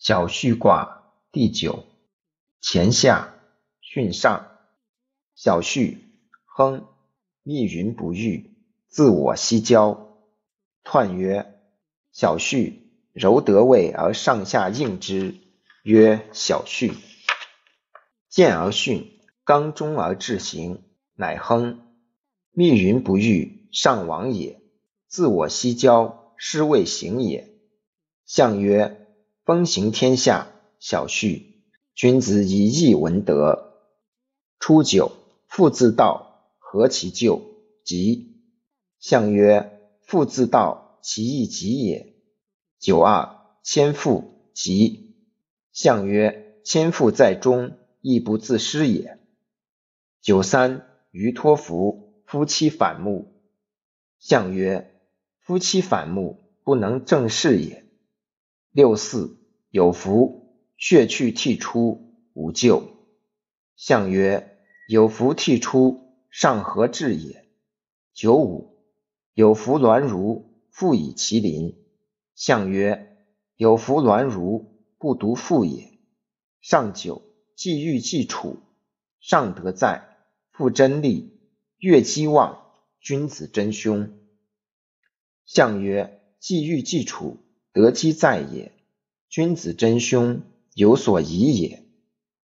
小畜卦第九，乾下巽上。小畜，亨，密云不遇，自我西郊。彖曰：小畜，柔得位而上下应之，曰小畜。见而巽，刚中而志行，乃亨。密云不遇，上往也。自我西郊，失位行也。象曰。风行天下，小畜。君子以义闻德。初九，父自道，何其咎？吉。象曰：父自道，其义吉也。九二，千父，吉。象曰：千父在中，义不自失也。九三，于托福，夫妻反目。象曰：夫妻反目，不能正事也。六四。有福，血去涕出，无咎。象曰：有福涕出，上何至也？九五，有福鸾如，复以其邻。象曰：有福鸾如，不独复也。上九，既欲既处，上德在，复真利，月积旺，君子真凶。象曰：既欲既处，得机在也。君子真凶，有所疑也。